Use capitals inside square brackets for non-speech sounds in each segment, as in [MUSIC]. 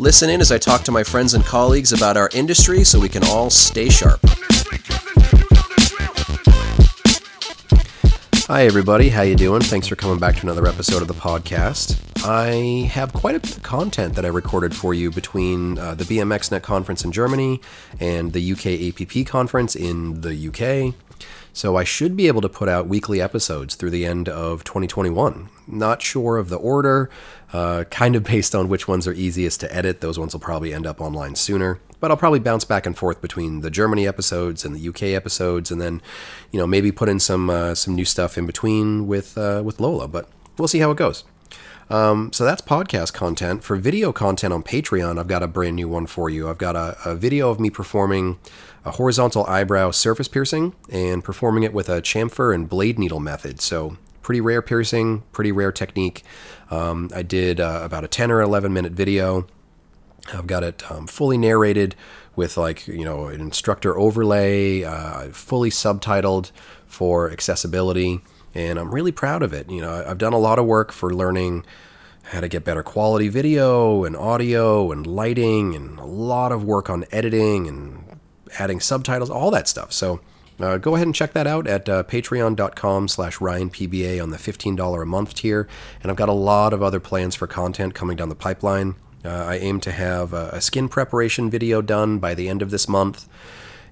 Listen in as I talk to my friends and colleagues about our industry so we can all stay sharp. Hi everybody, how you doing? Thanks for coming back to another episode of the podcast. I have quite a bit of content that I recorded for you between uh, the BMXNet conference in Germany and the UK APP conference in the UK. So I should be able to put out weekly episodes through the end of 2021. Not sure of the order, uh, kind of [LAUGHS] based on which ones are easiest to edit. Those ones will probably end up online sooner. But I'll probably bounce back and forth between the Germany episodes and the UK episodes, and then, you know, maybe put in some uh, some new stuff in between with uh, with Lola. But we'll see how it goes. Um, so that's podcast content. For video content on Patreon, I've got a brand new one for you. I've got a, a video of me performing a horizontal eyebrow surface piercing and performing it with a chamfer and blade needle method. So pretty rare piercing, pretty rare technique. Um, I did uh, about a 10 or 11 minute video. I've got it um, fully narrated with like you know an instructor overlay, uh, fully subtitled for accessibility, and I'm really proud of it. You know, I've done a lot of work for learning how to get better quality video and audio and lighting, and a lot of work on editing and adding subtitles, all that stuff. So uh, go ahead and check that out at uh, patreon.com slash ryanpba on the $15 a month tier. And I've got a lot of other plans for content coming down the pipeline. Uh, I aim to have a, a skin preparation video done by the end of this month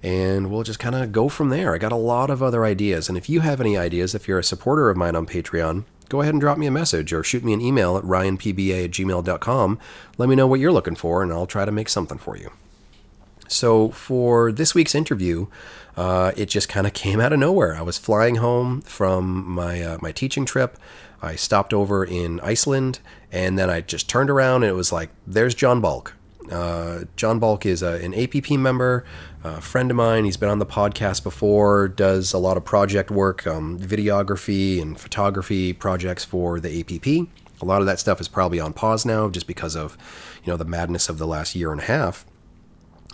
and we'll just kind of go from there. I got a lot of other ideas, and if you have any ideas, if you're a supporter of mine on Patreon, go ahead and drop me a message or shoot me an email at ryanpba at gmail.com. Let me know what you're looking for, and I'll try to make something for you. So, for this week's interview, uh, it just kind of [LAUGHS] came out of nowhere. I was flying home from my uh, my teaching trip. I stopped over in Iceland, and then I just turned around, and it was like, "There's John Balk." Uh, John Balk is a, an APP member, a friend of mine. He's been on the podcast before, does a lot of project work, um, videography and photography projects for the APP. A lot of that stuff is probably on pause now just because of, you know, the madness of the last year and a half.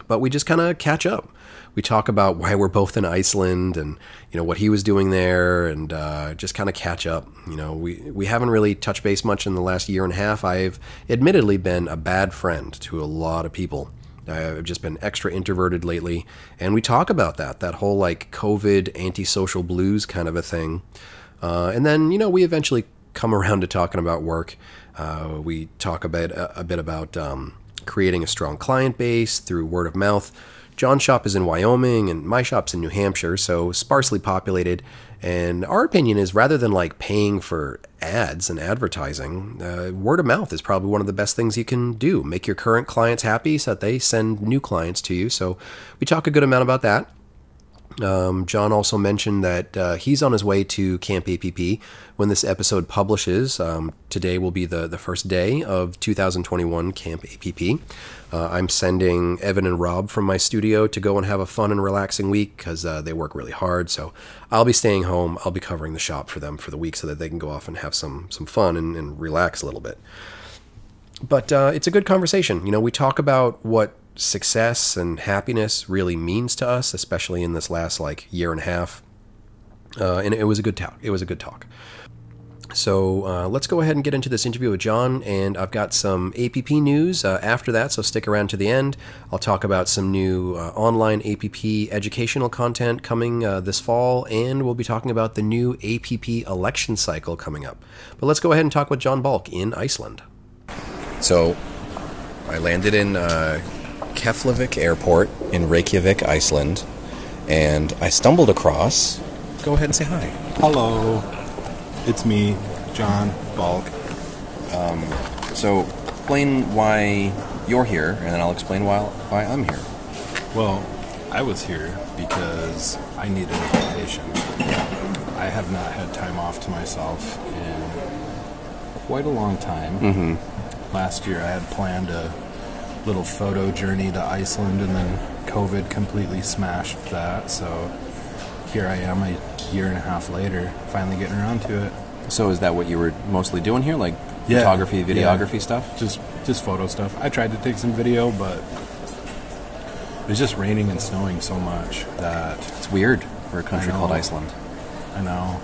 But we just kind of catch up. We talk about why we're both in Iceland and you know what he was doing there, and uh, just kind of catch up. You know, we we haven't really touched base much in the last year and a half. I've admittedly been a bad friend to a lot of people. I've just been extra introverted lately, and we talk about that that whole like COVID antisocial blues kind of a thing. Uh, and then you know we eventually come [LAUGHS] around to talking about work. Uh, we talk a bit a, a bit about um, creating a strong client base through word of mouth. John's shop is in Wyoming and my shop's in New Hampshire, so sparsely populated. And our opinion is rather than like paying for ads and advertising, uh, word of mouth is probably one of the best things you can do. Make your current clients happy so that they send new clients to you. So we talk a good amount about that. Um, John also mentioned that uh, he's on his way to Camp APP when this episode publishes. Um, today will be the, the first day of 2021 Camp APP. Uh, I'm sending Evan and Rob from my studio to go and have a fun and relaxing week because uh, they work really hard. So I'll be staying home. I'll be covering the shop for them for the week so that they can go off and have some some fun and, and relax a little bit. But uh, it's a good conversation. You know, we talk about what success and happiness really means to us, especially in this last like year and a half. Uh, and it was a good talk. It was a good talk. So uh, let's go ahead and get into this interview with John. And I've got some APP news uh, after that, so stick around to the end. I'll talk about some new uh, online APP educational content coming uh, this fall, and we'll be talking about the new APP election cycle coming up. But let's go ahead and talk with John Balk in Iceland. So I landed in uh, Keflavik Airport in Reykjavik, Iceland, and I stumbled across. Go ahead and say hi. Hello, it's me, John Balk. Um, so, explain why you're here, and then I'll explain why, why I'm here. Well, I was here because I needed a vacation. I have not had time off to myself in quite a long time. Mm-hmm. Last year, I had planned a little photo journey to Iceland and then COVID completely smashed that. So here I am a year and a half later, finally getting around to it. So is that what you were mostly doing here, like Yeah, photography, videography yeah. stuff? Just just photo stuff. I tried to take some video, but it was just raining and snowing so much that It's weird for a country called. Iceland. I know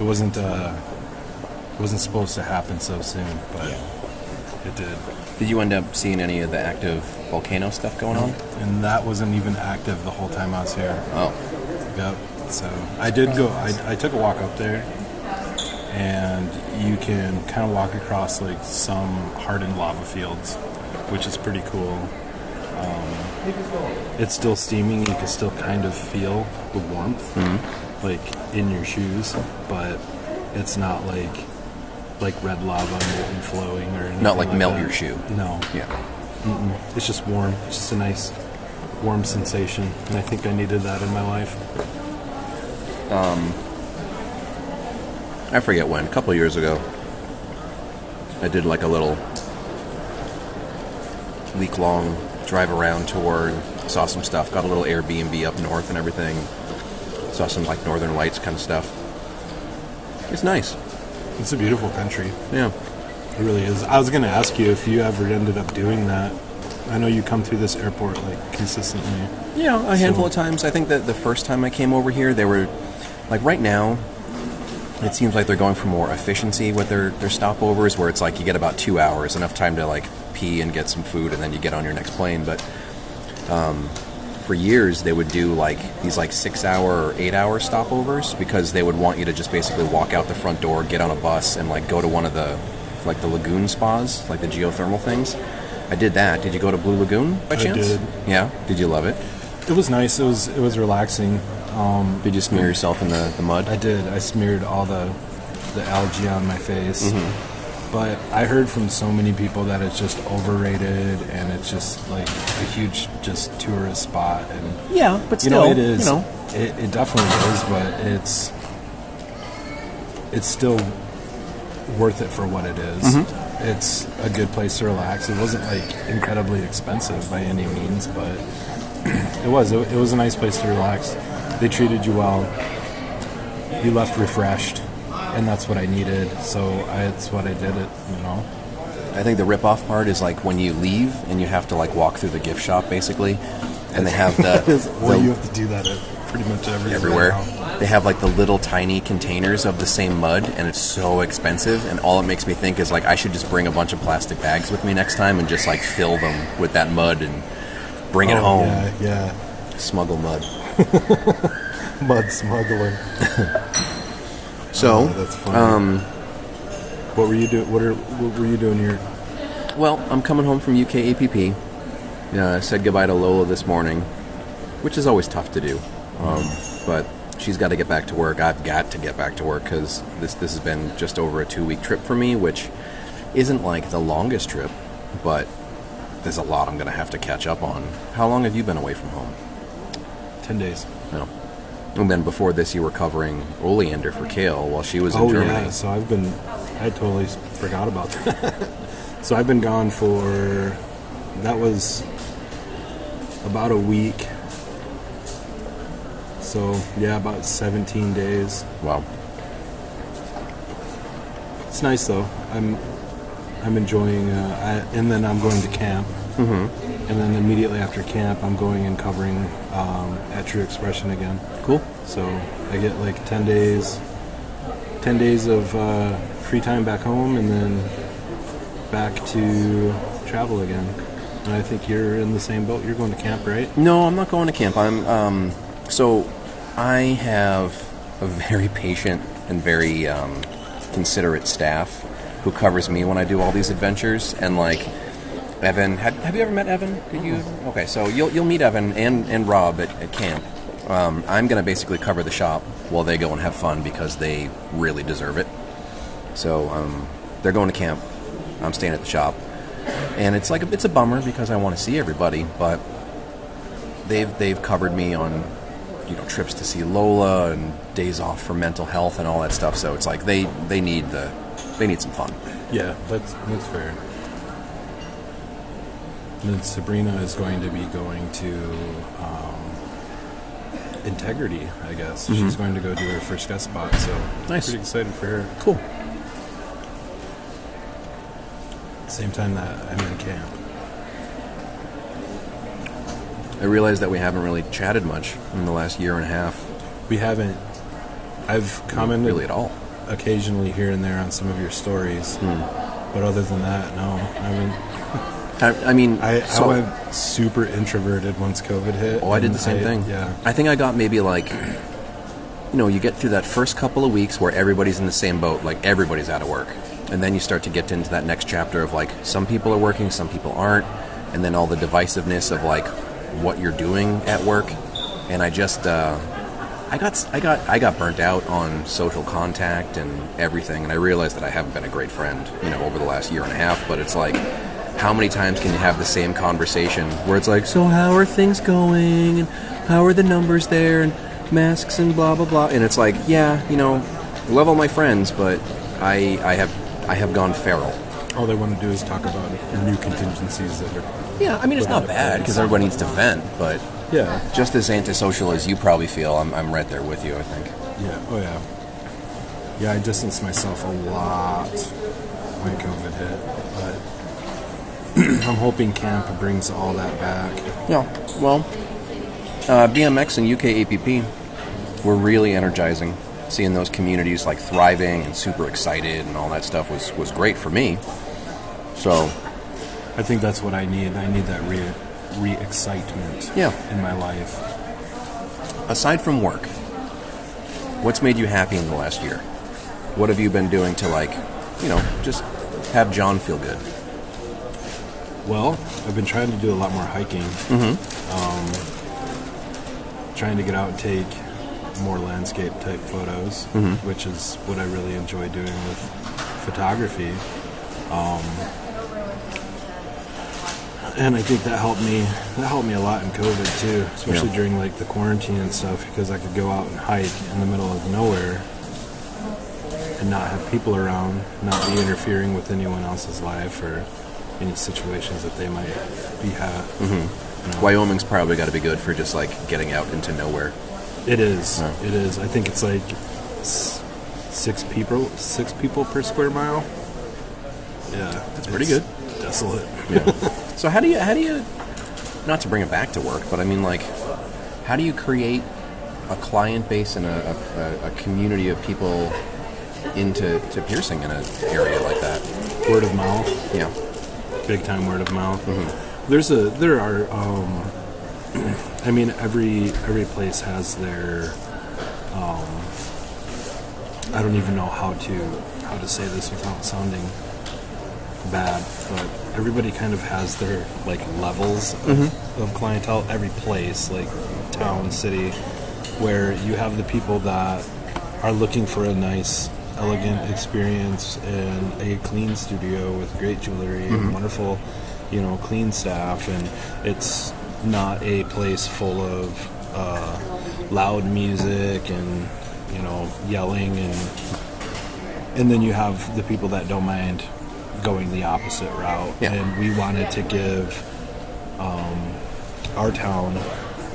it wasn't uh, it wasn't supposed to happen so soon, but it did. Did you end up seeing any of the active volcano stuff going on? And that wasn't even active the whole time I was here. Oh, Yep. So I did go. I, I took a walk up there, and you can kind of walk across like some hardened lava fields, which is pretty cool. Um, it's still steaming. You can still kind of feel the warmth, like in your shoes, but it's not like like red lava molten flowing or anything Not like melt that. your shoe. No, yeah. it's just warm. It's just a nice warm sensation, and I think I needed that in my life. Um, I forget when, a couple years ago, I did like a little week long drive around tour and saw some stuff. Got a little Airbnb up north and everything. Saw some like Northern Lights kind of stuff. It's nice. It's a beautiful country. Yeah. It really is. I was going to ask you if you ever ended up doing that. I know you come through this airport like consistently. Yeah, a handful So- of times. I think that the first time I came over here, they were like right now. It seems like they're going for more efficiency with their their stopovers, where it's like you get about two hours, enough time to like pee and get some food, and then you get on your next plane. But um, for years, they would do like these like six hour or eight hour stopovers because they would want you to just basically walk out the front door, get on a bus, and like go to one of the like the lagoon spas, like the geothermal things. I did that. Did you go to Blue Lagoon by chance? I did. Yeah. Did you love it? It was nice. It was it was relaxing. Um, Did you smear yourself in the, the mud? I did. I smeared all the the algae on my face. But I heard from so many people that it's just overrated and it's just like a huge just tourist spot and yeah, but you still, know it is. You know, it, it definitely is but it's it's still worth it for what it is. Mm-hmm. it's a good place to relax. It wasn't like incredibly expensive by any means but [CLEARS THROAT] it was. It, it was a nice place to relax. They treated you well. You left refreshed and that's what i needed so I, that's what i did it you know I think the rip-off part is like when you leave and you have to like walk through the gift shop basically, and they have the, [LAUGHS] well the- you have to do that at pretty much everywhere everywhere. now. They have like the little tiny containers of the same mud, and it's so expensive. And all it makes me think is like I should just bring a bunch of plastic bags with me next time and just like fill them with that mud and bring it Oh, home. yeah yeah Smuggle mud. [LAUGHS] mud smuggling [LAUGHS] So, Oh, um, what were you doing what, are, what were you doing here Well, I'm coming home from UK APP. Uh, I said goodbye to Lola this morning, which is always tough to do. Um, but she's got to get back to work. I've got to get back to work because this this has been just over a two week trip for me, which isn't like the longest trip, but there's a lot I'm going to have to catch up on. How long have you been away from home? 10 days No. And then before this, you were covering Oleander for Kale while she was in oh Germany. yeah so i've been i totally forgot about that [LAUGHS] so i've been gone for that was about a week so yeah about 17 days Wow. it's nice though i'm i'm enjoying uh, I, and then i'm going to camp mm-hmm. And then immediately after camp i'm going and covering um, at true expression again Cool. So I get like 10 days, 10 days of uh, free time back home and then back to travel again. And I think you're in the same boat. You're going to camp, right? No, I'm not going to camp. I'm um, so I have a very patient and very um, considerate staff who covers me when I do all these adventures. And like Evan, have, have you ever met Evan? Did you? Okay, so you'll you'll meet Evan and and Rob at, at camp. Um, I'm gonna basically cover the shop while they go and have fun because they really deserve it. So um, they're going to camp. I'm staying at the shop, and it's like a, it's a bummer because I want to see everybody, but they've they've covered me on you know trips to see Lola and days off for mental health and all that stuff. So it's like they they need the they need some fun. Yeah, that's that's fair. And then Sabrina is going to be going to um, Integrity, I guess. She's going to go do her first guest spot, so Mm-hmm. Nice. pretty excited for her. Cool. Same time that I'm in camp. I realize that we haven't really chatted much in the last year and a half, We haven't. I've commented really at all. occasionally here and there on some of your stories, Hmm. but other than that, no. I mean, [LAUGHS] I, I mean, I, so- I went super introverted once COVID hit. Oh, I did the same thing. Yeah, I think I got maybe like, you know, you get through that first couple of weeks where everybody's in the same boat, like everybody's out of work. And then you start to get into that next chapter of like, some people are working, some people aren't. And then all the divisiveness of like what you're doing at work. And I just, uh, I got, I got, I got burnt out on social contact and everything. And I realized that I haven't been a great friend, you know, over the last year and a half. But it's like, how many times can you have the same conversation where it's like, so how are things going? And how are the numbers there? And masks and blah blah blah. And it's like, yeah, you know, love all my friends, but I I have I have gone feral. all they want to do is talk about new contingencies that are. Yeah, I mean it's not bad because everybody needs to vent, but Yeah, just as antisocial as you probably feel, I'm I'm right there with you. I think. yeah, oh yeah. Yeah, I distanced myself a lot when COVID hit, I'm hoping camp brings all that back. Yeah. Well, uh, BMX and UK APP were really energizing. Seeing those communities like thriving and super excited and all that stuff was was great for me. So I think that's what I need. I need that re re excitement Yeah. in my life. aside from work, what's made you happy in the last year? What have you been doing to like, you know, just have John feel good? Well, I've been trying to do a lot more hiking. Um, trying to get out and take more landscape type photos, which is what I really enjoy doing with photography. Um, and I think that helped me. That helped me a lot in COVID too, especially Yeah. during like the quarantine and stuff, because I could go out and hike in the middle of nowhere and not have people around, not be interfering with anyone else's life or any situations that they might be at. Mm-hmm. Wyoming's probably got to be good for just like getting out into nowhere. It is. It is. I think it's like six people, six people per square mile. Yeah, that's pretty good. Desolate. Yeah. [LAUGHS] so how do you how do you not to bring it back to work, but I mean like how do you create a client base and a, a, a community of people into to piercing in an area like that? Word of mouth. Yeah. Big time word of mouth. There's a there are um, [CLEARS THROAT] I mean every every place has their um, I don't even know how to how to say this without sounding bad, but everybody kind of has their like levels of, of clientele. Every place, like town, city, where you have the people that are looking for a nice, elegant experience in a clean studio with great jewelry and wonderful, you know, clean staff, and it's not a place full of uh, loud music and you know yelling and and then you have the people that don't mind going the opposite route. Yeah. And we wanted to give um, our town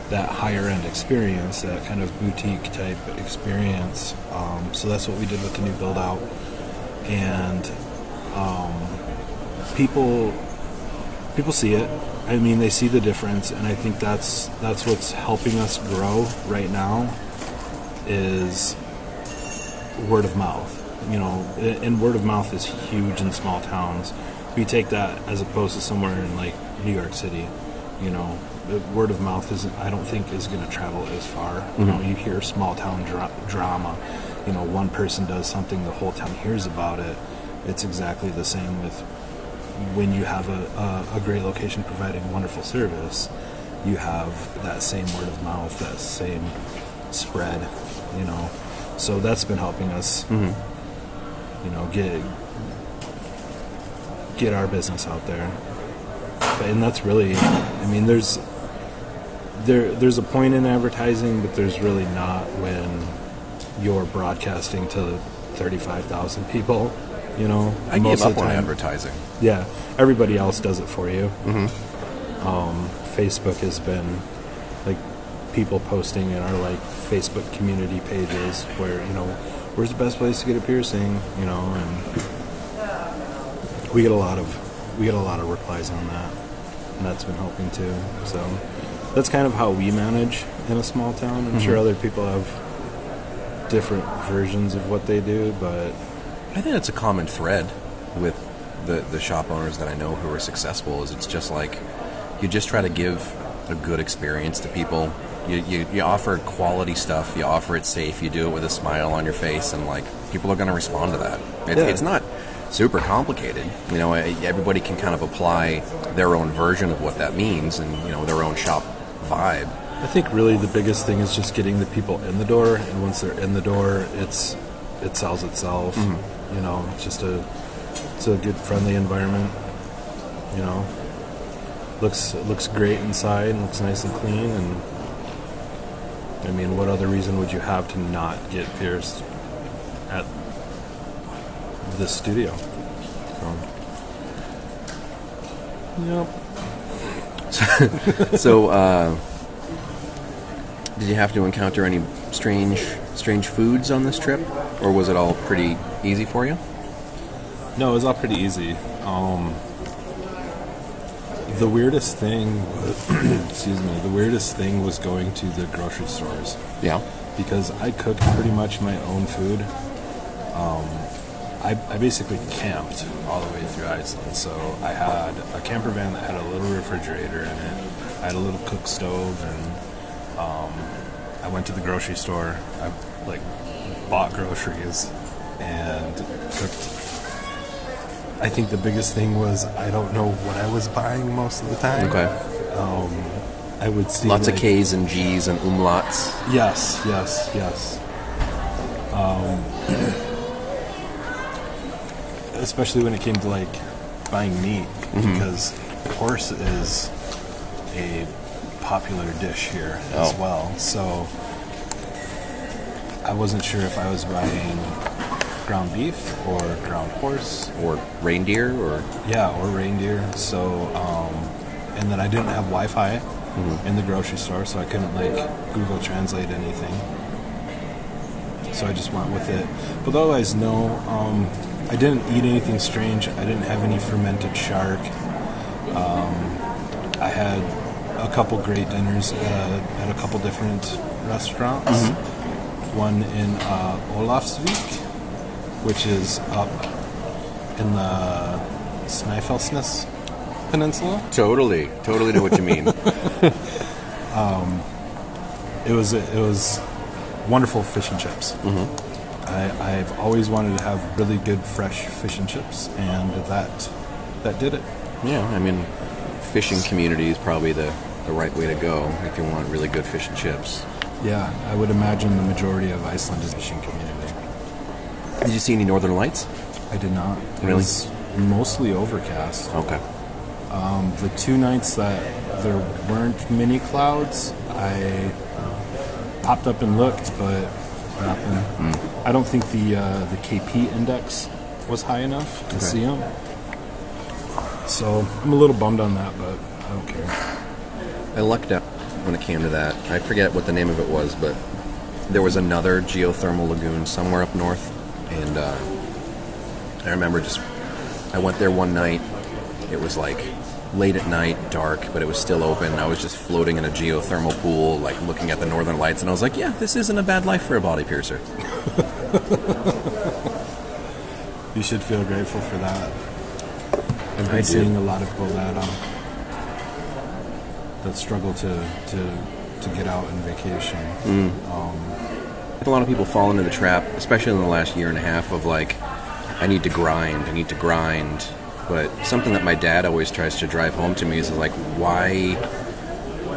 that higher end experience, that kind of boutique type experience. Um, so that's what we did with the new build out. And um, people people see it. I mean, they see the difference, and I think that's that's what's helping us grow right now is word of mouth. You know, and word of mouth is huge in small towns. We take that as opposed to somewhere in like New York City, you know, the word of mouth isn't. I don't think is going to travel as far. You know, mm-hmm. you hear small town dra- drama. You know, one person does something, the whole town hears about it. It's exactly the same with when you have a, a, a great location providing wonderful service, you have that same word of mouth, that same spread, you know. So that's been helping us, mm-hmm. you know, get get our business out there. And that's really, I mean, there's there there's a point in advertising, but there's really not when you're broadcasting to 35,000 people. You know, I Most gave up on advertising. yeah, everybody else does it for you. Um, Facebook has been like people posting in our like Facebook community pages where you know where's the best place to get a piercing, you know, and we get a lot of we get a lot of replies on that, and that's been helping too. So that's kind of how we manage in a small town. I'm sure mm-hmm. other people have different versions of what they do, but I think that's a common thread with the, the shop owners that I know who are successful is it's just like you just try to give a good experience to people. You, you, you offer quality stuff, you offer it safe, you do it with a smile on your face, and like people are going to respond to that. It, Yeah. It's not super complicated. You know, everybody can kind of apply their own version of what that means and, you know, their own shop vibe. I think really the biggest thing is just getting the people in the door, and once they're in the door, it's it sells itself. Mm-hmm. You know, it's just a it's a good friendly environment. You know, looks looks great inside, and looks nice and clean, and I mean, what other reason would you have to not get pierced at this studio? So, yep. So, uh, did you have to encounter any strange, strange foods on this trip, or was it all pretty easy for you? No, it was all pretty easy. Um, the weirdest thing, was, [CLEARS THROAT] excuse me, the weirdest thing was going to the grocery stores Yeah. because I cooked pretty much my own food. Um, I, I basically camped all the way through Iceland, so I had a camper van that had a little refrigerator in it. I had a little cook stove, and um, I went to the grocery store. I like bought groceries and cooked I think the biggest thing was I don't know what I was buying most of the time. Okay. I would see Lots like, of K's and G's and umlauts. Yes, yes, yes. Um, [CLEARS THROAT] especially when it came to like buying meat, because horse is a popular dish here as Oh. well. So I wasn't sure if I was buying ground beef or ground horse Or reindeer, or Yeah, or reindeer. So, um, and then I didn't have Wi-Fi in the grocery store, so I couldn't like Google Translate anything. So I just went with it. But otherwise, no. Um, I didn't eat anything strange. I didn't have any fermented shark. Um, I had a couple great dinners at a, at a couple different restaurants. One in uh, Olafsvik, which is up in the Snæfellsnes Peninsula. totally, totally know what you mean. [LAUGHS] [LAUGHS] It was it was wonderful fish and chips. I, I've always wanted to have really good fresh fish and chips, and that that did it. yeah, I mean, fishing community is probably the the right way to go if you want really good fish and chips. Yeah, I would imagine the majority of Iceland is fishing community. Did you see any northern lights? I did not. It Really? was mostly overcast. Okay. Um, the two nights that there weren't many clouds, I popped up and looked, but nothing. Hmm. I don't think the uh, the KP index was high enough to Okay. see them. So I'm a little bummed on that, but I don't care. I lucked out when it came to that. I forget what the name of it was, but there was another geothermal lagoon somewhere up north, and uh, I remember just I went there one night. It was like late at night, dark, but it was still open. I was just floating in a geothermal pool, like looking at the northern lights, and I was like, "Yeah, this isn't a bad life for a body piercer." [LAUGHS] [LAUGHS] You should feel grateful for that. I've I been do. seeing a lot of people that um, that struggle to to to get out and vacation. a lot of people fall into the trap, especially in the last year and a half, of like, I need to grind, I need to grind. But something that my dad always tries to drive home to me is like, why,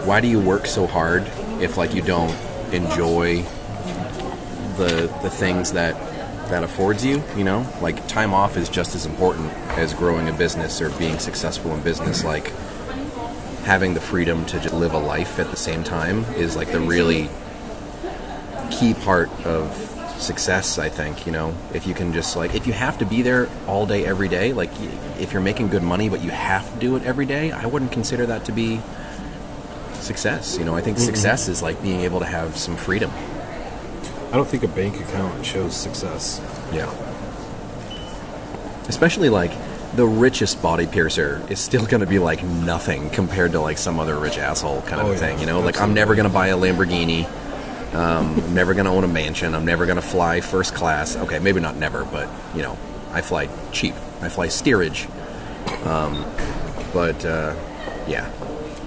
why do you work so hard if like you don't enjoy the the things that that affords you? You know, like time off is just as important as growing a business or being successful in business. Like having the freedom to just live a life at the same time is like the really key part of success. I think you know if you can just like if you have to be there all day every day, like if you're making good money but you have to do it every day, I wouldn't consider that to be success. You know, I think success is like being able to have some freedom. I don't think a bank account shows success. Yeah. Especially like the richest body piercer is still going to be like nothing compared to like some other rich asshole kind of Oh, yeah. thing. You know, like I'm never going to buy a Lamborghini. Um, [LAUGHS] I'm never going to own a mansion. I'm never going to fly first class. Okay, maybe not never, but you know, I fly cheap. I fly steerage. Um, but uh, yeah,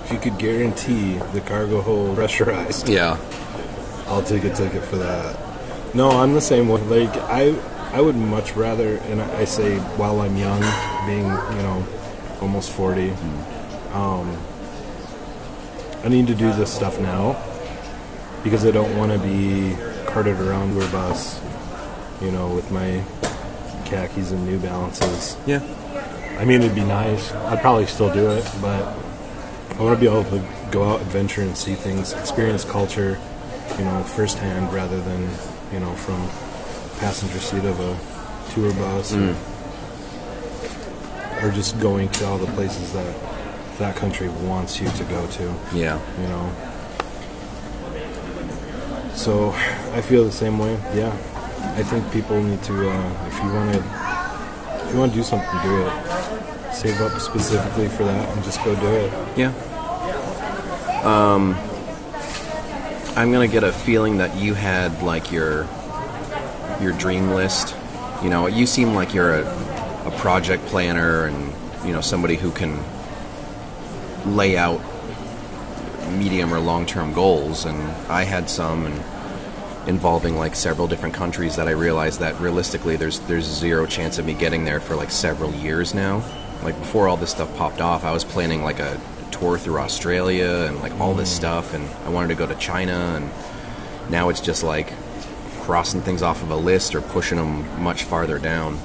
If you could guarantee the cargo hold [LAUGHS] pressurized, yeah, I'll take a ticket for that. No, I'm the same way. Like I, I would much rather, and I I say while I'm young, being you know, almost forty, um, I need to do this stuff now because I don't want to be carted around to a bus, you know, with my khakis and New Balances. yeah, I mean, it'd be nice. I'd probably still do it, but I want to be able to go out, adventure, and see things, experience culture, you know, firsthand rather than, you know, from passenger seat of a tour bus or, or just going to all the places that that country wants you to go to, yeah. you know. So I feel the same way. Yeah, I think people need to. Uh, if you want to, if you want to do something, do it. Save up specifically for that and just go do it. Yeah. Um, I'm gonna get a feeling that you had like your your dream list. You know, you seem like you're a, a project planner and you know somebody who can lay out medium or long term goals. And I had some and involving like several different countries that I realized that realistically there's there's zero chance of me getting there for like several years now. Like before all this stuff popped off, I was planning like a tour through Australia and like all this stuff and I wanted to go to China and now it's just like crossing things off of a list or pushing them much farther down.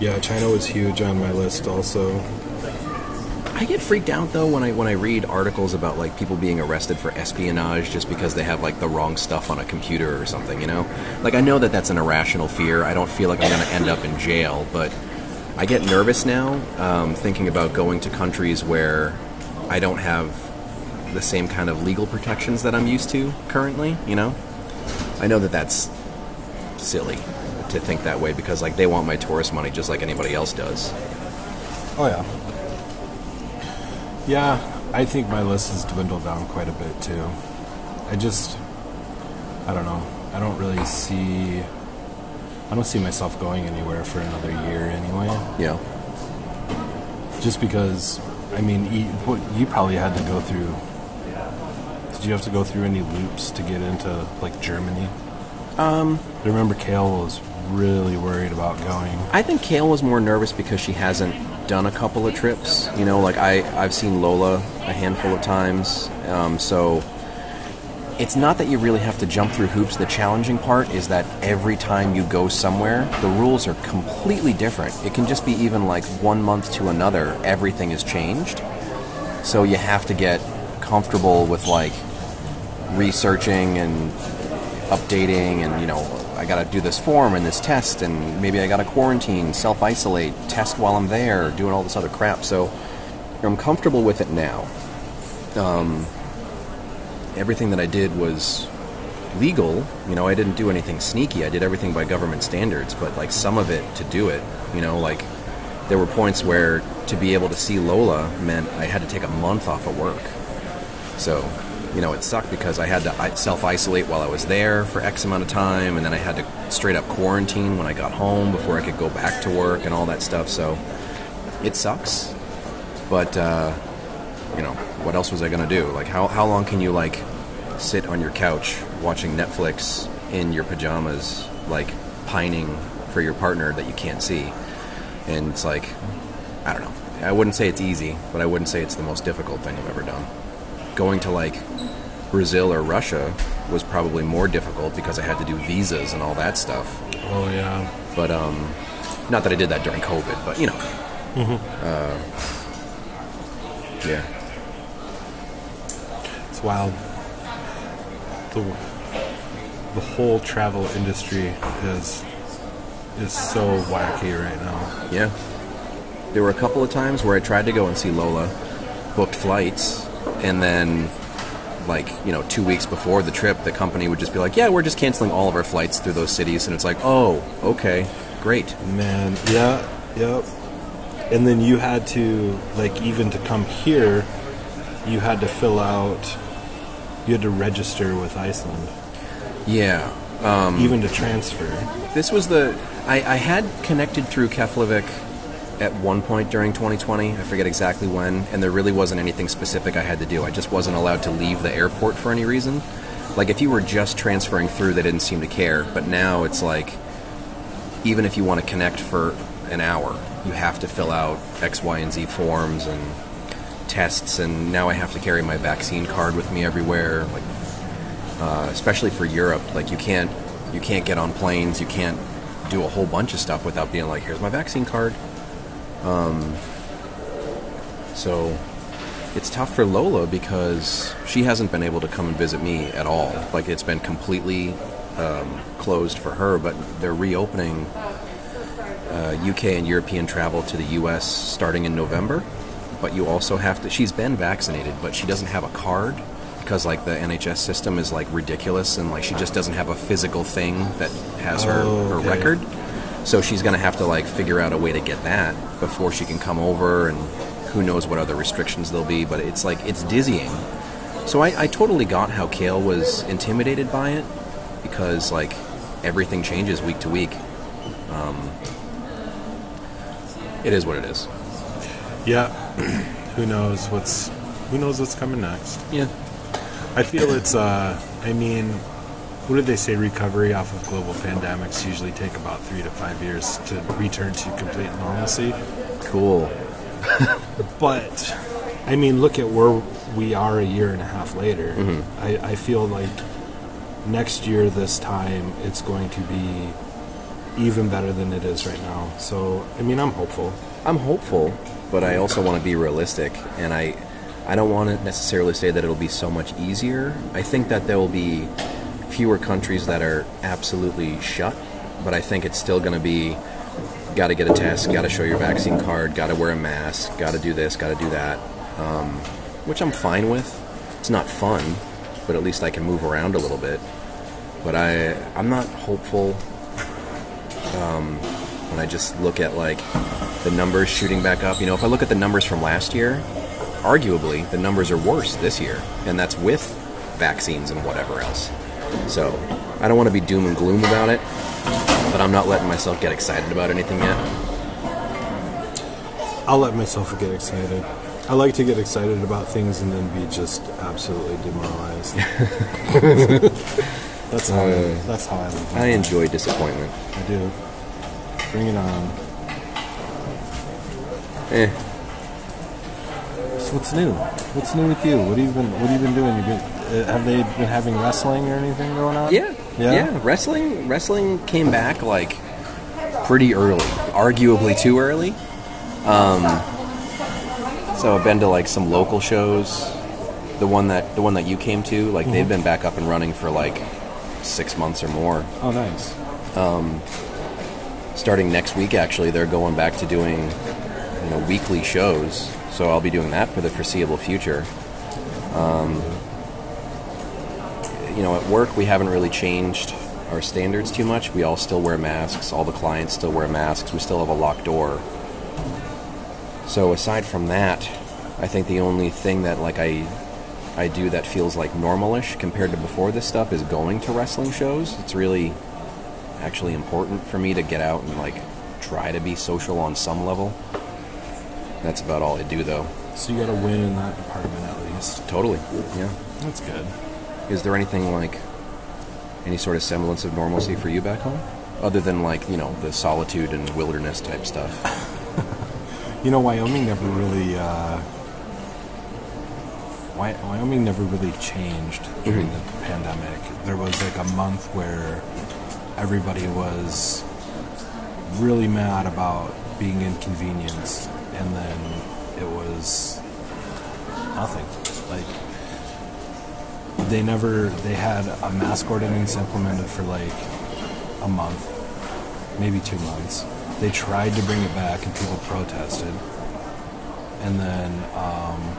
Yeah, China was huge on my list also. I get freaked out though when I when I read articles about like people being arrested for espionage just because they have like the wrong stuff on a computer or something, you know? Like I know that that's an irrational fear. I don't feel like I'm going to end up in jail, but I get nervous now um, thinking about going to countries where I don't have the same kind of legal protections that I'm used to currently, you know? I know that that's silly to think that way because like they want my tourist money just like anybody else does. Oh yeah. Yeah, I think my list has dwindled down quite a bit too. I just, I don't know. I don't really see. I don't see myself going anywhere for another year anyway. Yeah. Just because, I mean, you, what- you probably had to go through. Did you have to go through any loops to get into like Germany? Um, I remember Kale was really worried about going. I think Kale was more nervous because she hasn't done a couple of trips. You know, like I, I've seen Lola a handful of times. Um, so it's not that you really have to jump through hoops. The challenging part is that every time you go somewhere, the rules are completely different. It can just be even like one month to another, everything has changed. So you have to get comfortable with like researching and updating and you know I got to do this form and this test and maybe I got to quarantine, self isolate, test while I'm there, doing all this other crap. So I'm comfortable with it now. Um, everything that I did was legal. You know, I didn't do anything sneaky. I did everything by government standards, but like some of it to do it, you know, like there were points where to be able to see Lola meant I had to take a month off of work. So, you know, it sucked because I had to self isolate while I was there for X amount of time, and then I had to straight up quarantine when I got home before I could go back to work and all that stuff. So, it sucks. But, uh, you know, what else was I going to do? Like, how, how long can you, like, sit on your couch watching Netflix in your pajamas, like, pining for your partner that you can't see? And it's like, I don't know. I wouldn't say it's easy, but I wouldn't say it's the most difficult thing I've ever done going to like Brazil or Russia was probably more difficult because I had to do visas and all that stuff. Oh yeah. But um, not that I did that during COVID, but you know, uh, yeah, Wild. The, the whole travel industry is is so wacky right now. Yeah. There were a couple of times where I tried to go and see Lola, booked flights, and then, like, you know, two weeks before the trip, the company would just be like, yeah, we're just canceling all of our flights through those cities. And it's like, oh, okay, great. Man, yeah, yep. And then you had to, like, even to come here, you had to fill out, you had to register with Iceland, Yeah. Um, even to transfer. This was the. I, I had connected through Keflavik at one point during 2020. I forget exactly when, and there really wasn't anything specific I had to do. I just wasn't allowed to leave the airport for any reason. Like, if you were just transferring through, they didn't seem to care. But now it's like, even if you want to connect for an hour, you have to fill out X, Y, and Z forms and tests. And now I have to carry my vaccine card with me everywhere. Like, uh, especially for Europe, like you can't you can't get on planes, you can't do a whole bunch of stuff without being like, here's my vaccine card. Um, so it's tough for Lola because she hasn't been able to come and visit me at all. Like it's been completely um, closed for her, but they're reopening uh, UK and European travel to the US starting in November. But you also have to. She's been vaccinated, but she doesn't have a card because like the NHS system is like ridiculous and like she just doesn't have a physical thing that has her, Oh, her record. So she's gonna have to like figure out a way to get that before she can come over, and who knows what other restrictions there'll be. But it's like it's dizzying. So I, I totally got how Kale was intimidated by it because like everything changes week to week. Um, it is what it is. Yeah. [CLEARS THROAT] who knows what's who knows what's coming next? Yeah. I feel it's uh I mean what did they say recovery off of global pandemics usually take about 3 to 5 years to return to complete normalcy. Cool. [LAUGHS] But I mean look at where we are a year and a half later. I, I feel like next year this time it's going to be even better than it is right now. So I mean I'm hopeful. I'm hopeful, but I also want to be realistic, and I I don't want to necessarily say that it'll be so much easier. I think that there will be fewer countries that are absolutely shut, but I think it's still going to be got to get a test, got to show your vaccine card, got to wear a mask, got to do this, got to do that, um, which I'm fine with. It's not fun, but at least I can move around a little bit. But I I'm not hopeful when I just look at like the numbers shooting back up. You know, if I look at the numbers from last year, arguably the numbers are worse this year, and that's with vaccines and whatever else. So I don't want to be doom and gloom about it, but I'm not letting myself get excited about anything yet. I'll let myself get excited. I like to get excited about things and then be just absolutely demoralized. [LAUGHS] that's how I, uh, that's how I live. I enjoy disappointment. I do. Bring it on. Eh, So what's new? What's new with you? What have you been What have you been doing? You been uh, have they been having wrestling or anything going on? yeah, Yeah? yeah. Wrestling, wrestling came back like pretty early, arguably too early. Um, so I've been to like some local shows. The one that the one that you came to, like they've been back up and running for like six months or more. Oh, nice. Starting next week, actually, they're going back to doing you know weekly shows. So I'll be doing that for the foreseeable future. Um, you know, at work we haven't really changed our standards too much. We all still wear masks. All the clients still wear masks. We still have a locked door. So aside from that, I think the only thing that like I I do that feels like normalish compared to before this stuff is going to wrestling shows. It's really actually important for me to get out and like try to be social on some level. That's about all I do though. So you got to win in that department at least. Totally. Yeah. That's good. Is there anything like any sort of semblance of normalcy for you back home? Other than like, you know, the solitude and wilderness type stuff. [LAUGHS] You know, Wyoming never really. Uh, Wy- Wyoming never really changed during the pandemic. There was like a month where everybody was really mad about being inconvenienced, and then it was nothing. Like they never they had a mask ordinance implemented for like a month, maybe two months. They tried to bring it back and people protested, and then um,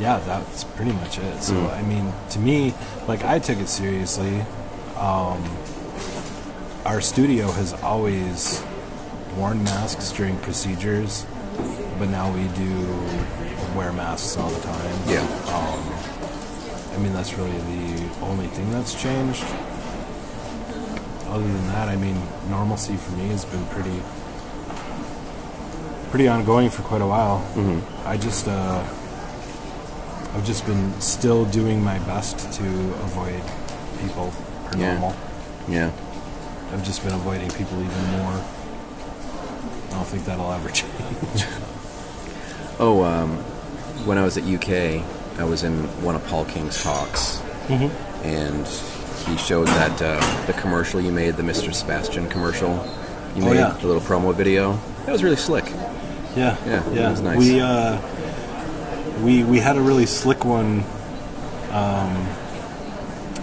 yeah, that's pretty much it. So I mean, to me, like I took it seriously. Um, our studio has always worn masks during procedures, but now we do wear masks all the time. Yeah. Um, I mean, that's really the only thing that's changed. Other than that, I mean, normalcy for me has been pretty, pretty ongoing for quite a while. Mm-hmm. I just, uh, I've just been still doing my best to avoid people per Yeah. normal. Yeah. I've just been avoiding people even more. I don't think that'll ever [LAUGHS] change. Oh, um, when I was at UK, I was in one of Paul King's talks, and he showed that uh, the commercial you made, the Mr. Sebastian commercial, you Oh, made yeah. the little promo video. That was really slick. Yeah, Yeah, yeah. it was nice. We uh, we we had a really slick one um,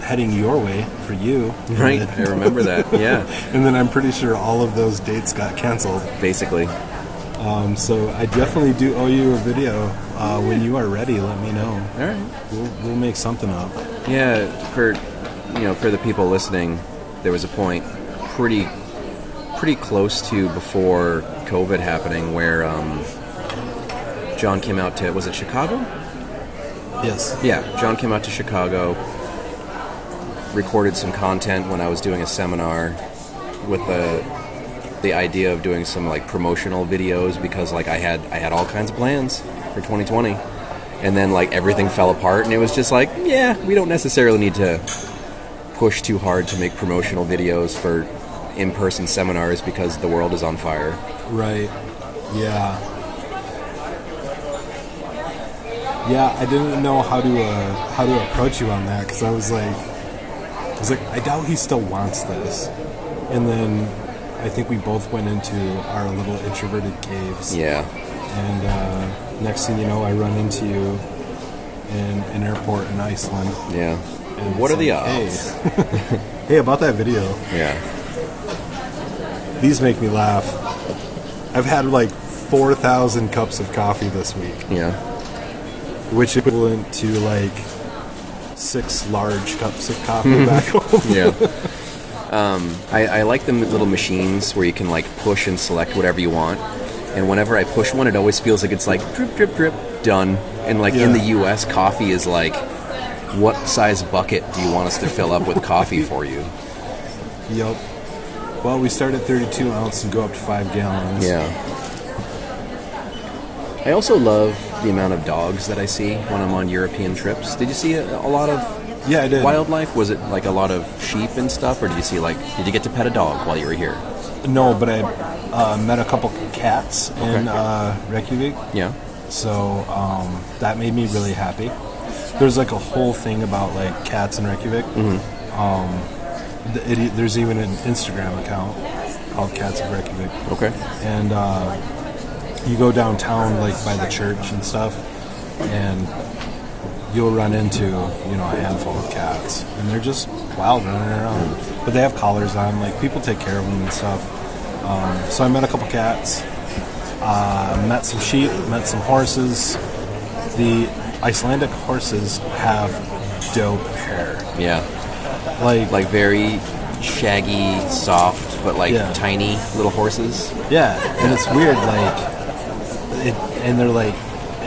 heading your way for you, Right, I remember that. [LAUGHS] Yeah, and then I'm pretty sure all of those dates got canceled. basically. Um, so I definitely do owe you a video. Uh, when you are ready, let me know. All right. We'll, we'll make something up. Yeah, for you know, for the people listening, there was a point pretty pretty close to before COVID happening where um, John came out to was it Chicago? Yes. Yeah, John came out to Chicago, recorded some content when I was doing a seminar with the the idea of doing some like promotional videos because like I had I had all kinds of plans for 2020 and then like everything fell apart and it was just like yeah we don't necessarily need to push too hard to make promotional videos for in-person seminars because the world is on fire Right. Yeah. Yeah, I didn't know how to uh, how to approach you on that because I was like, I was like, I doubt he still wants this. And then I think we both went into our little introverted caves. yeah And uh, next thing you know, I run into you in an airport in Iceland. yeah And what are the like, odds Hey. [LAUGHS] hey, about that video. yeah These make me laugh. I've had like 4,000 cups of coffee this week, yeah which equivalent to like six large cups of coffee back [LAUGHS] home. yeah. [LAUGHS] Um, I, I like the little machines where you can like push and select whatever you want. And whenever I push one, it always feels like it's like drip, drip, drip, done. And like in the U.S., coffee is like, what size bucket do you want us to fill up with coffee [LAUGHS] for you? Yep. Well, we start at 32 ounce and go up to five gallons. Yeah. I also love the amount of dogs that I see when I'm on European trips. Did you see a, a lot of Yeah, I did. wildlife? Was it like a lot of sheep and stuff, or did you see like did you get to pet a dog while you were here? No, but I uh, met a couple cats in Okay. uh, Reykjavik. Yeah. So um, that made me really happy. There's like a whole thing about like cats in Reykjavik. Um, th- it, there's even an Instagram account called Cats of Reykjavik, Okay. and uh, you go downtown like by the church and stuff, and you'll run into you know a handful of cats, and they're just wild running around. But they have collars on. Like people take care of them and stuff. Um, so I met a couple cats. Uh, met some sheep, met some horses. The Icelandic horses have dope hair. Yeah. Like, like very shaggy, soft, but like Yeah. tiny little horses. yeah, and it's weird. Like, it, and they're like,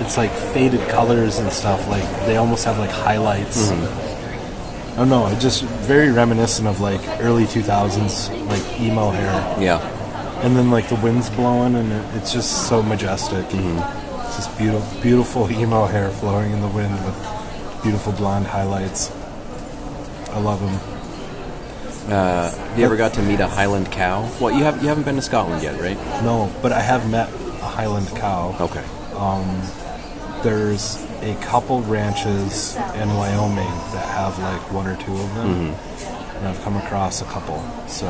it's like faded colors and stuff. Like they almost have like highlights. Mm-hmm. I don't know. It just very reminiscent of like early 2000s like emo hair. Yeah, and then like the wind's blowing and it, it's just so majestic mm-hmm. it's just beautiful beautiful [LAUGHS] emo hair flowing in the wind with beautiful blonde highlights i love them have uh, you ever got to meet a Highland cow? Well, you have you haven't been to Scotland yet, right? no but i have met a highland cow Okay. Um, there's a couple ranches in wyoming that have like one or two of them mm-hmm. and i've come across a couple so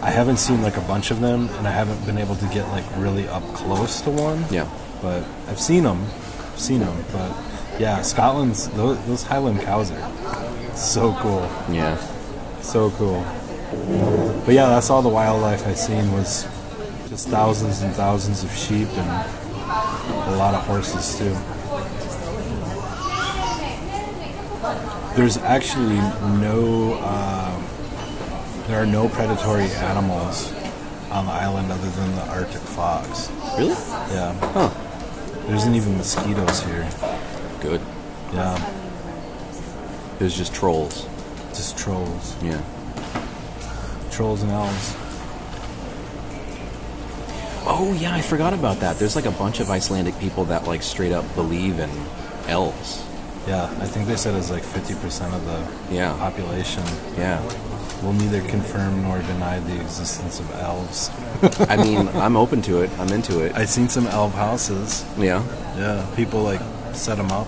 i haven't seen like a bunch of them and i haven't been able to get like really up close to one Yeah. but I've seen them, I've seen them. But Yeah, Scotland's those, those Highland cows are so cool, Yeah. so cool. But yeah, that's all the wildlife I've seen was just thousands and thousands of sheep and a lot of horses too. There's actually no, uh, there are no predatory animals on the island other than the Arctic fox. Really? Yeah, Huh. there isn't even mosquitoes here. Good. Yeah, There's just trolls. just trolls, Yeah. trolls and elves. Oh yeah, I forgot about that. There's like a bunch of Icelandic people that like straight up believe in elves. Yeah, I think they said it's like 50% of the Yeah. population Yeah. will neither confirm nor deny the existence of elves. I mean, I'm open to it. I'm into it. I've seen some elf houses. Yeah. Yeah, people like set them up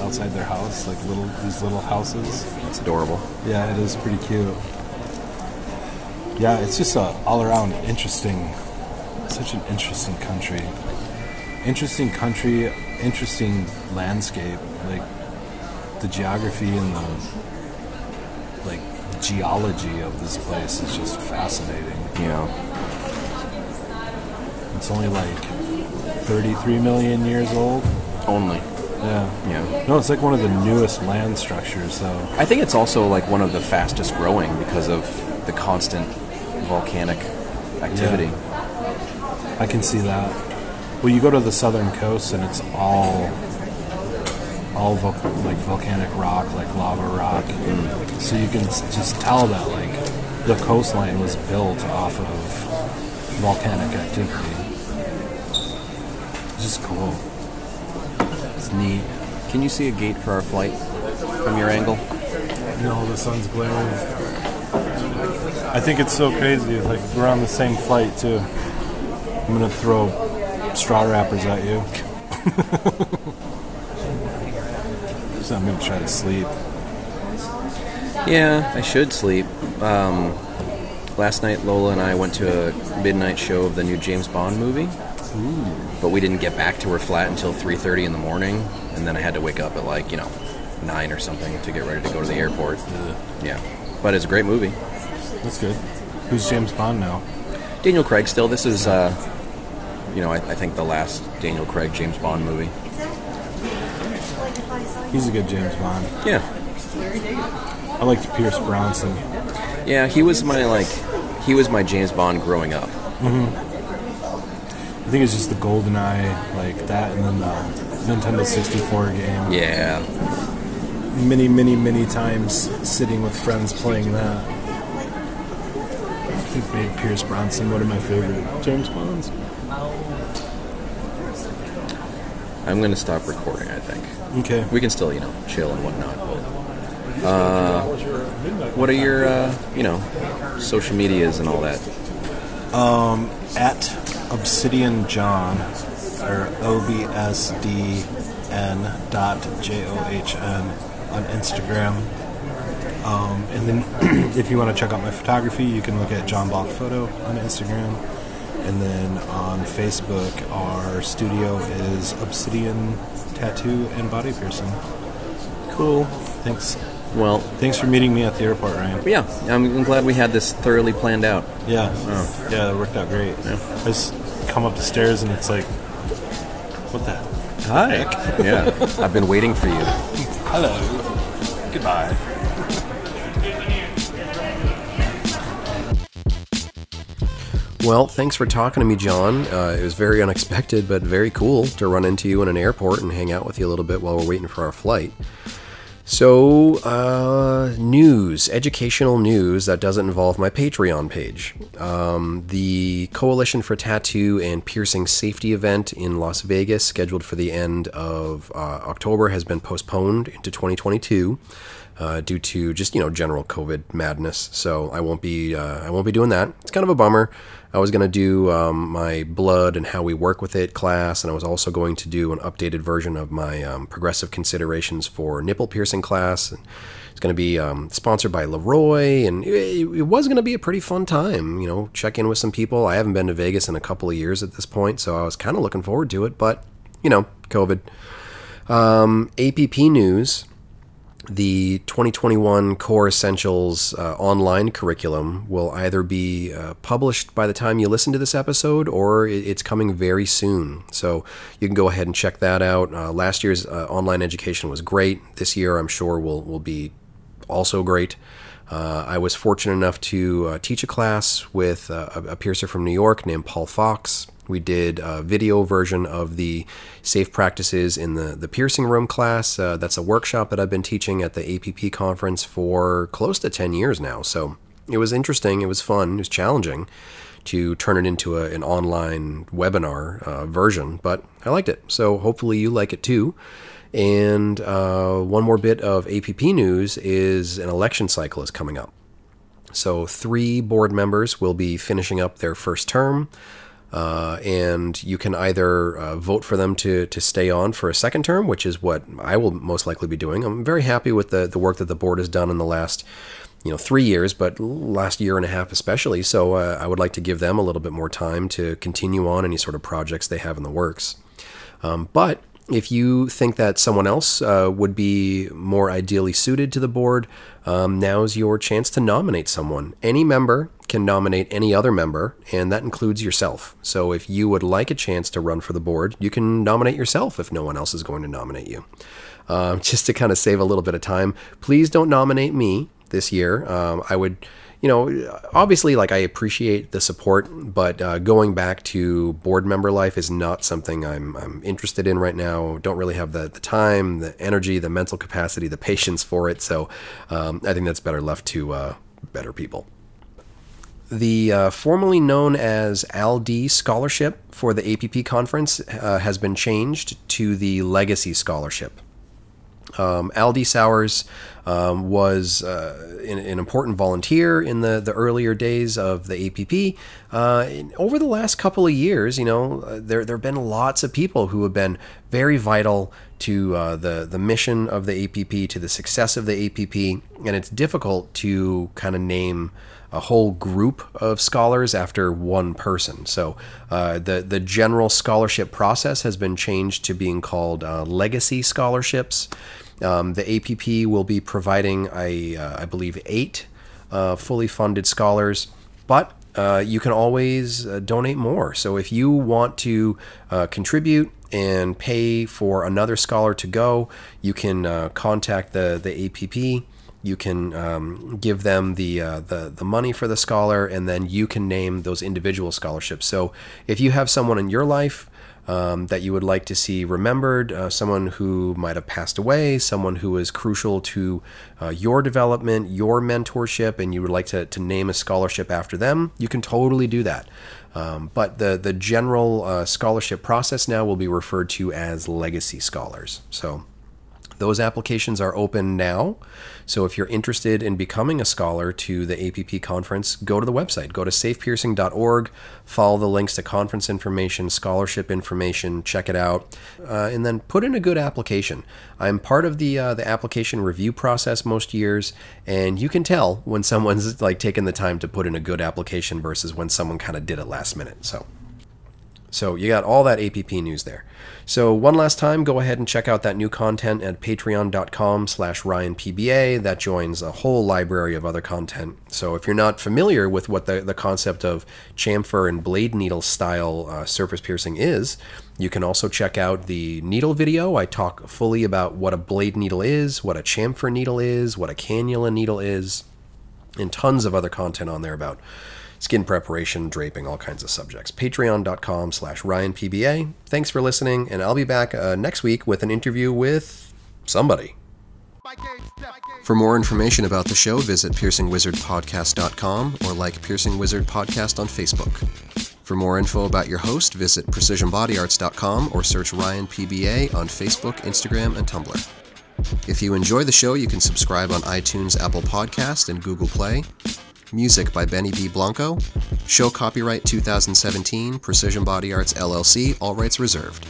outside their house, like little these little houses. It's adorable. Yeah, it is pretty cute. Yeah, it's just a all around interesting, such an interesting country. Interesting country, interesting landscape. Like the geography and the like geology of this place is just fascinating. Yeah. It's only like 33 million years old. Only. Yeah. Yeah. No, it's like one of the newest land structures, though. I think it's also like one of the fastest growing because of the constant volcanic activity. I can see that. Well, you go to the southern coast and it's all all vol- like volcanic rock, like lava rock. Mm. So you can just tell that like the coastline was built off of volcanic activity. It's just cool. It's neat. Can you see a gate for our flight from your angle? No, the sun's glaring. I think it's so crazy. Like we're on the same flight too. I'm gonna throw straw wrappers at you. [LAUGHS] so I'm gonna try to sleep. Yeah, I should sleep. Um, last night, Lola and I went to a midnight show of the new James Bond movie. But we didn't get back to her flat until 3:30 in the morning, and then I had to wake up at like you know nine or something to get ready to go to the airport. Yeah, but it's a great movie. That's good. Who's James Bond now? Daniel Craig still. This is, uh, you know, I, I think the last Daniel Craig James Bond movie. He's a good James Bond. Yeah, I liked Pierce Bronson. yeah. He was my like, he was my James Bond growing up. Mm-hmm. I think it's just the Golden Eye, like that, and then the Nintendo 64 game. Yeah, Many, many, many times sitting with friends playing that. I think made Pierce Bronson one of my favorite James Bonds. I'm gonna stop recording. I think. Okay. we can still, you know, chill and whatnot. But uh, what are your, uh, you know, social medias and all that? Um, At Obsidian John, or O B S D N dot J O H N on Instagram. Um, and then [CLEARS THROAT] if you want to check out my photography, you can look at John Balk Photo on Instagram. And then on Facebook, our studio is Obsidian Tattoo and Body Piercing. Cool. Thanks. Well, Thanks for meeting me at the airport, Ryan. yeah, I'm, I'm glad we had this thoroughly planned out. Yeah. Yeah, it worked out great. I just come up the stairs and it's like, what the Hi. yeah, [LAUGHS] I've been waiting for you. Hello. Goodbye. Well, thanks for talking to me, John. Uh, it was very unexpected, but very cool to run into you in an airport and hang out with you a little bit while we're waiting for our flight. So, uh, news, educational news that doesn't involve my Patreon page. Um, the Coalition for Tattoo and Piercing Safety event in Las Vegas, scheduled for the end of uh, October, has been postponed into 2022 uh, due to just you know general COVID madness. So I won't be uh, I won't be doing that. It's kind of a bummer. I was going to do um, my blood and how we work with it class, and I was also going to do an updated version of my um, progressive considerations for nipple piercing class. It's going to be um, sponsored by LeRoi, and it, it was going to be a pretty fun time. You know, check in with some people. I haven't been to Vegas in a couple of years at this point, so I was kind of looking forward to it. But you know, COVID. Um, APP news. The 2021 Core Essentials uh, online curriculum will either be uh, published by the time you listen to this episode or it's coming very soon. So you can go ahead and check that out. Uh, last year's uh, online education was great. This year, I'm sure, will, will be also great. Uh, I was fortunate enough to uh, teach a class with a, piercer from New York named Paul Fox. We did a video version of the safe practices in the, the piercing room class. Uh, that's a workshop that I've been teaching at the APP conference for close to 10 years now. So it was interesting, it was fun, it was challenging to turn it into a, an online webinar uh, version, but I liked it. So hopefully you like it too. And uh, one more bit of APP news is an election cycle is coming up. So, three board members will be finishing up their first term, uh, and you can either uh, vote for them to, to stay on for a second term, which is what I will most likely be doing. I'm very happy with the, the work that the board has done in the last you know three years, but last year and a half especially. So uh, I would like to give them a little bit more time to continue on any sort of projects they have in the works. Um, but if you think that someone else uh, would be more ideally suited to the board, um, now's your chance to nominate someone. Any member can nominate any other member, and that includes yourself. So if you would like a chance to run for the board, you can nominate yourself if no one else is going to nominate you. Um, [LAUGHS] just to kind of save a little bit of time, please don't nominate me this year. Um, I would you know, obviously, like I appreciate the support, but uh, going back to board member life is not something I'm, I'm interested in right now. Don't really have the, the time, the energy, the mental capacity, the patience for it. So um, I think that's better left to uh, better people. The uh, formerly known as ALD Scholarship for the APP conference uh, has been changed to the Legacy Scholarship. Um, Aldi Sowers um, was uh, an, an, important volunteer in the, the earlier days of the APP. Uh, over the last couple of years, you know, uh, there there have been lots of people who have been very vital to uh, the the mission of the APP, to the success of the APP, and it's difficult to kind of name a whole group of scholars after one person. So uh, the the general scholarship process has been changed to being called uh, legacy scholarships. Um, the APP will be providing, I, uh, I believe, eight uh, fully funded scholars, but uh, you can always uh, donate more. So if you want to contribute and pay for another scholar to go, you can contact the the APP you can um, give them the, uh, the the money for the scholar, and then you can name those individual scholarships. So if you have someone in your life um, that you would like to see remembered, uh, someone who might have passed away, someone who is crucial to uh, your development, your mentorship, and you would like to, to name a scholarship after them, you can totally do that. Um, but the the general uh, scholarship process now will be referred to as legacy scholars. So those applications are open now. So if you're interested in becoming a scholar to the APP conference, go to the website. Go to safepiercing.org, follow the links to conference information, scholarship information, check it out, uh, and then put in a good application. I'm part of the uh, the application review process most years, and you can tell when someone's like taking the time to put in a good application versus when someone kind of did it last minute. So. So you got all that APP news there. So one last time, go ahead and check out that new content at patreon.com slash ryanpba. That joins a whole library of other content. So if you're not familiar with what the, the concept of chamfer and blade needle style uh, surface piercing is, you can also check out the needle video. I talk fully about what a blade needle is, what a chamfer needle is, what a cannula needle is, and tons of other content on there about skin preparation, draping, all kinds of subjects. Patreon.com slash RyanPBA. Thanks for listening, and I'll be back uh, next week with an interview with somebody. For more information about the show, visit piercingwizardpodcast.com or like Piercing Wizard Podcast on Facebook. For more info about your host, visit precisionbodyarts.com or search Ryan PBA on Facebook, Instagram, and Tumblr. If you enjoy the show, you can subscribe on iTunes, Apple Podcast, and Google Play. Music by Benny B. Blanco. Show copyright 2017, Precision Body Arts LLC, all rights reserved.